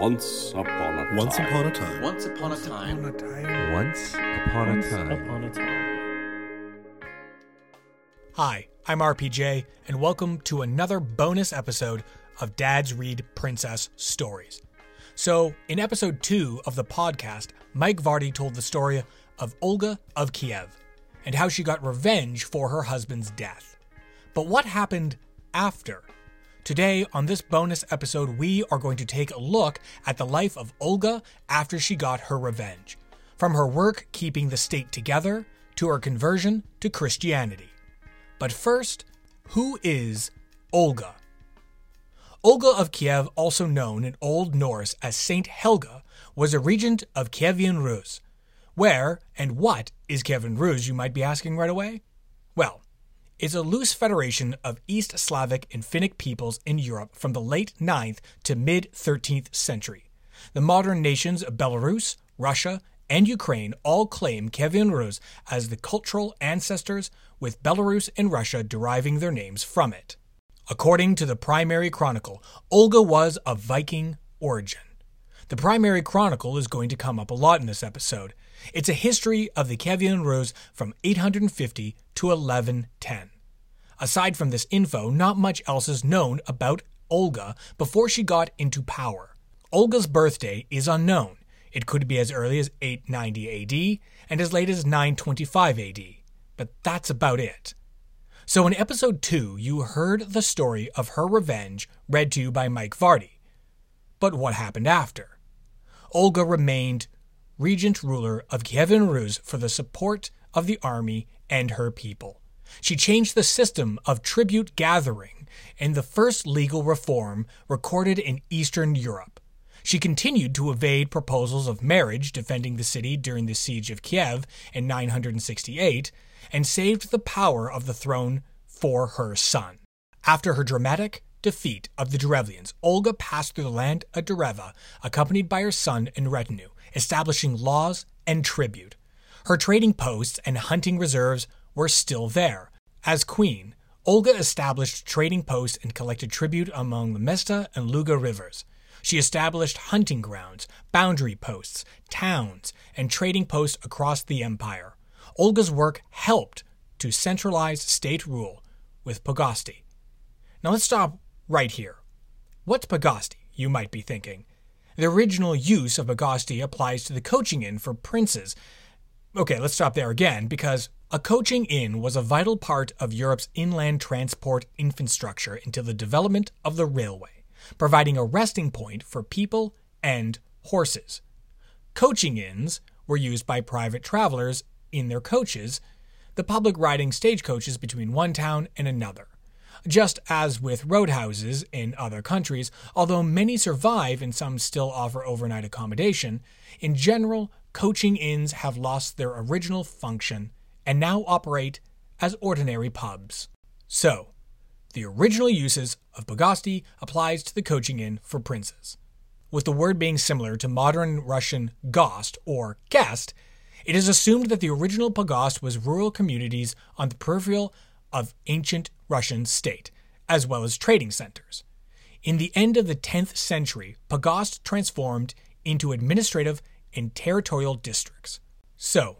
Once upon a Once time. upon a time. Once upon a time. Once upon a time. upon a time. Hi, I'm RPJ, and welcome to another bonus episode of Dad's Read Princess Stories. So, in episode 2 of the podcast, Mike Vardy told the story of Olga of Kiev and how she got revenge for her husband's death. But what happened after? Today, on this bonus episode, we are going to take a look at the life of Olga after she got her revenge. From her work keeping the state together to her conversion to Christianity. But first, who is Olga? Olga of Kiev, also known in Old Norse as Saint Helga, was a regent of Kievan Rus. Where and what is Kievan Rus, you might be asking right away? Well, it's a loose federation of East Slavic and Finnic peoples in Europe from the late 9th to mid 13th century. The modern nations of Belarus, Russia, and Ukraine all claim Kievan Rus as the cultural ancestors, with Belarus and Russia deriving their names from it. According to the Primary Chronicle, Olga was of Viking origin. The Primary Chronicle is going to come up a lot in this episode. It's a history of the Kievan Rus from 850 to 1110. Aside from this info, not much else is known about Olga before she got into power. Olga's birthday is unknown. It could be as early as 890 AD and as late as 925 AD, but that's about it. So in episode 2, you heard the story of her revenge read to you by Mike Vardy. But what happened after? Olga remained regent ruler of Kievan Rus for the support of the army and her people. She changed the system of tribute gathering and the first legal reform recorded in Eastern Europe. She continued to evade proposals of marriage defending the city during the siege of Kiev in 968 and saved the power of the throne for her son. After her dramatic defeat of the Derevlians, Olga passed through the land of Dereva, accompanied by her son and retinue, establishing laws and tribute. Her trading posts and hunting reserves were still there. As queen, Olga established trading posts and collected tribute among the Mesta and Luga rivers. She established hunting grounds, boundary posts, towns, and trading posts across the empire. Olga's work helped to centralize state rule with Pogosty. Now let's stop right here. What's Pogosty, you might be thinking? The original use of Pogosty applies to the coaching inn for princes. Okay, let's stop there again because a coaching inn was a vital part of Europe's inland transport infrastructure until the development of the railway, providing a resting point for people and horses. Coaching inns were used by private travelers in their coaches, the public riding stagecoaches between one town and another. Just as with roadhouses in other countries, although many survive and some still offer overnight accommodation, in general, coaching inns have lost their original function and now operate as ordinary pubs. So, the original uses of Pogosty applies to the coaching inn for princes. With the word being similar to modern Russian gost or guest, it is assumed that the original Pogost was rural communities on the peripheral of ancient Russian state, as well as trading centers. In the end of the 10th century, Pogost transformed into administrative and territorial districts. So,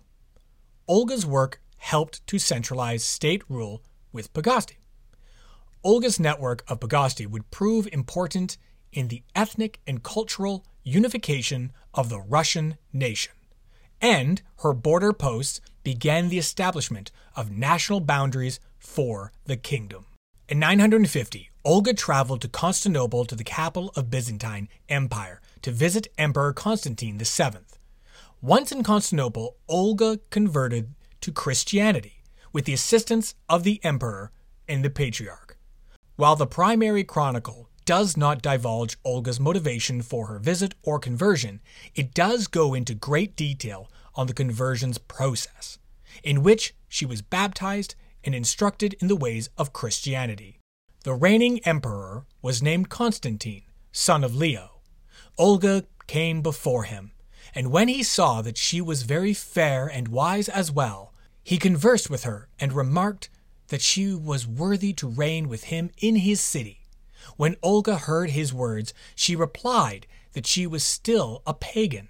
Olga's work helped to centralize state rule with Pogosty. Olga's network of Pogosty would prove important in the ethnic and cultural unification of the Russian nation. And her border posts began the establishment of national boundaries for the kingdom. In 950, Olga traveled to Constantinople to the capital of Byzantine Empire to visit Emperor Constantine VII. Once in Constantinople, Olga converted to Christianity with the assistance of the emperor and the patriarch. While the primary chronicle does not divulge Olga's motivation for her visit or conversion, it does go into great detail on the conversion's process, in which she was baptized and instructed in the ways of Christianity. The reigning emperor was named Constantine, son of Leo. Olga came before him, and when he saw that she was very fair and wise as well, he conversed with her and remarked that she was worthy to reign with him in his city. When Olga heard his words, she replied that she was still a pagan,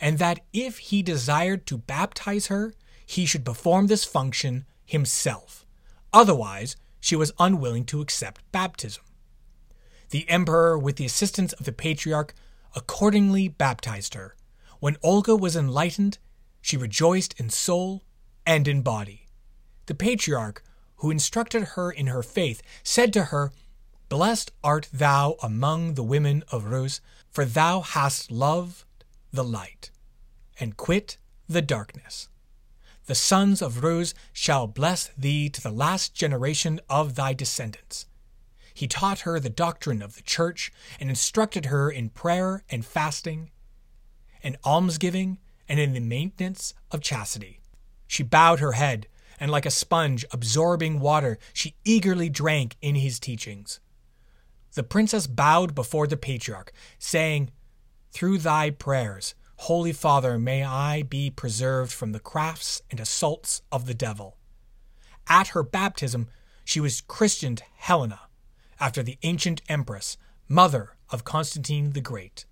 and that if he desired to baptize her, he should perform this function himself. Otherwise, she was unwilling to accept baptism. The emperor, with the assistance of the patriarch, accordingly baptized her. When Olga was enlightened, she rejoiced in soul and in body. The patriarch, who instructed her in her faith, said to her, Blessed art thou among the women of Rus, for thou hast loved the light, and quit the darkness. The sons of Rus shall bless thee to the last generation of thy descendants. He taught her the doctrine of the church, and instructed her in prayer and fasting, and almsgiving, and in the maintenance of chastity. She bowed her head, and like a sponge absorbing water, she eagerly drank in his teachings. The princess bowed before the patriarch, saying, Through thy prayers, Holy Father, may I be preserved from the crafts and assaults of the devil. At her baptism, she was christened Helena, after the ancient empress, mother of Constantine the Great.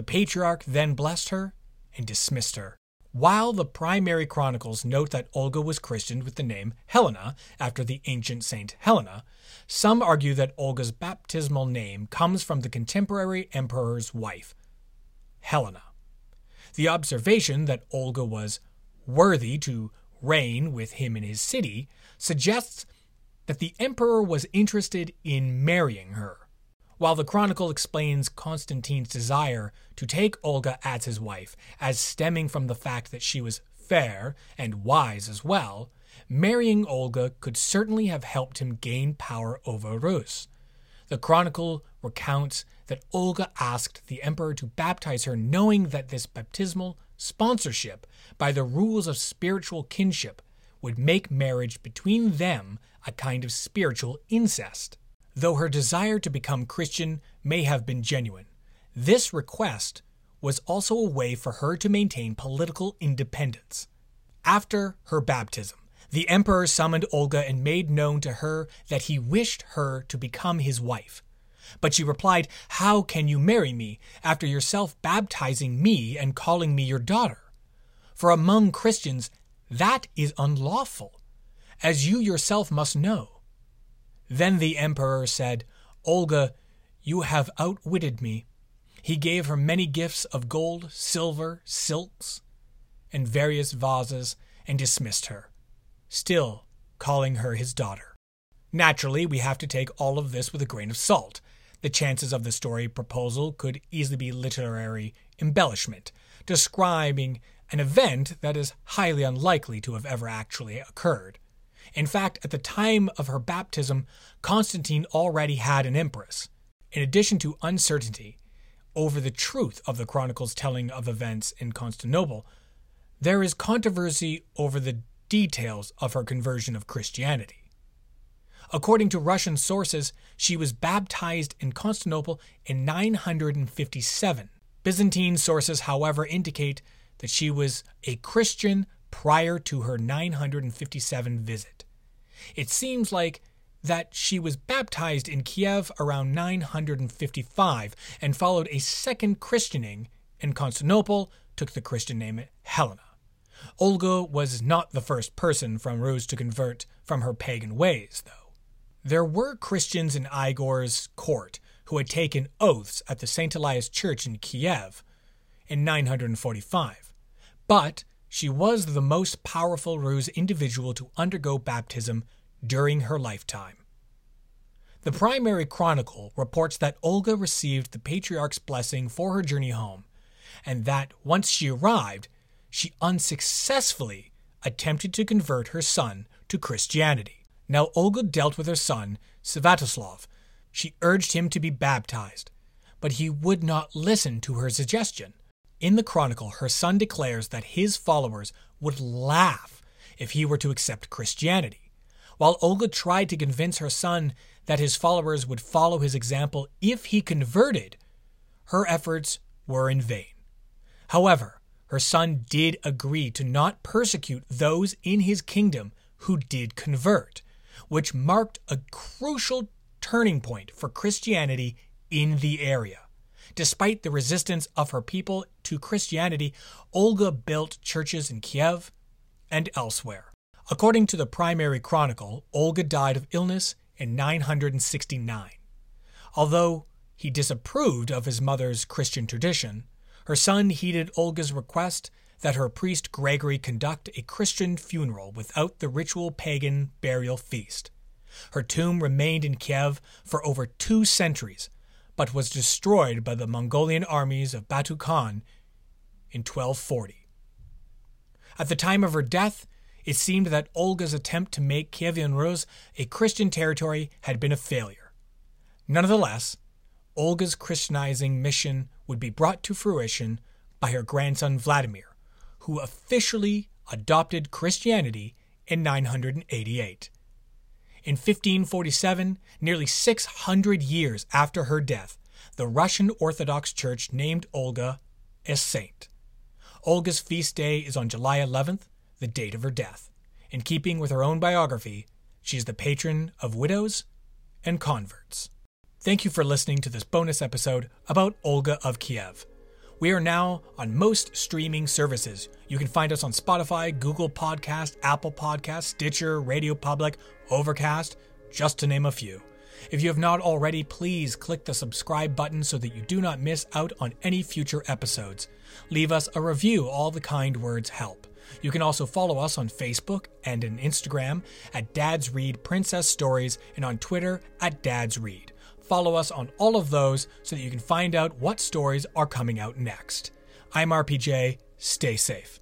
The patriarch then blessed her and dismissed her. While the primary chronicles note that Olga was christened with the name Helena after the ancient saint Helena, some argue that Olga's baptismal name comes from the contemporary emperor's wife, Helena. The observation that Olga was worthy to reign with him in his city suggests that the emperor was interested in marrying her. While the chronicle explains Constantine's desire to take Olga as his wife as stemming from the fact that she was fair and wise as well, marrying Olga could certainly have helped him gain power over Rus. The chronicle recounts that Olga asked the emperor to baptize her, knowing that this baptismal sponsorship by the rules of spiritual kinship would make marriage between them a kind of spiritual incest. Though her desire to become Christian may have been genuine, this request was also a way for her to maintain political independence. After her baptism, the emperor summoned Olga and made known to her that he wished her to become his wife. But she replied, How can you marry me after yourself baptizing me and calling me your daughter? For among Christians, that is unlawful, as you yourself must know. Then the emperor said, Olga, you have outwitted me. He gave her many gifts of gold, silver, silks, and various vases, and dismissed her, still calling her his daughter. Naturally, we have to take all of this with a grain of salt. The chances of the story proposal could easily be literary embellishment, describing an event that is highly unlikely to have ever actually occurred. In fact, at the time of her baptism, Constantine already had an empress. In addition to uncertainty over the truth of the chronicle's telling of events in Constantinople, there is controversy over the details of her conversion of Christianity. According to Russian sources, she was baptized in Constantinople in 957. Byzantine sources, however, indicate that she was a Christian prior to her 957 visit. It seems like that she was baptized in Kiev around 955 and followed a second christening in Constantinople, took the Christian name Helena. Olga was not the first person from Rus to convert from her pagan ways, though. There were Christians in Igor's court who had taken oaths at the St. Elias Church in Kiev in 945, but she was the most powerful Rus individual to undergo baptism during her lifetime. The primary chronicle reports that Olga received the patriarch's blessing for her journey home, and that once she arrived, she unsuccessfully attempted to convert her son to Christianity. Now Olga dealt with her son, Sviatoslav. She urged him to be baptized, but he would not listen to her suggestion. In the chronicle, her son declares that his followers would laugh if he were to accept Christianity. While Olga tried to convince her son that his followers would follow his example if he converted, her efforts were in vain. However, her son did agree to not persecute those in his kingdom who did convert, which marked a crucial turning point for Christianity in the area. Despite the resistance of her people to Christianity, Olga built churches in Kiev and elsewhere. According to the primary chronicle, Olga died of illness in 969. Although he disapproved of his mother's Christian tradition, her son heeded Olga's request that her priest Gregory conduct a Christian funeral without the ritual pagan burial feast. Her tomb remained in Kiev for over two centuries, but was destroyed by the Mongolian armies of Batu Khan in 1240. At the time of her death, it seemed that Olga's attempt to make Kievan Rus a Christian territory had been a failure. Nonetheless, Olga's Christianizing mission would be brought to fruition by her grandson Vladimir, who officially adopted Christianity in 988. In 1547, nearly 600 years after her death, the Russian Orthodox Church named Olga a saint. Olga's feast day is on July 11th, the date of her death. In keeping with her own biography, she is the patron of widows and converts. Thank you for listening to this bonus episode about Olga of Kiev. We are now on most streaming services. You can find us on Spotify, Google Podcast, Apple Podcast, Stitcher, Radio Public, Overcast, just to name a few. If you have not already, please click the subscribe button so that you do not miss out on any future episodes. Leave us a review, all the kind words help. You can also follow us on Facebook and on Instagram at Dad's Read Princess Stories and on Twitter at Dad's Read. Follow us on all of those so that you can find out what stories are coming out next. I'm RPJ. Stay safe.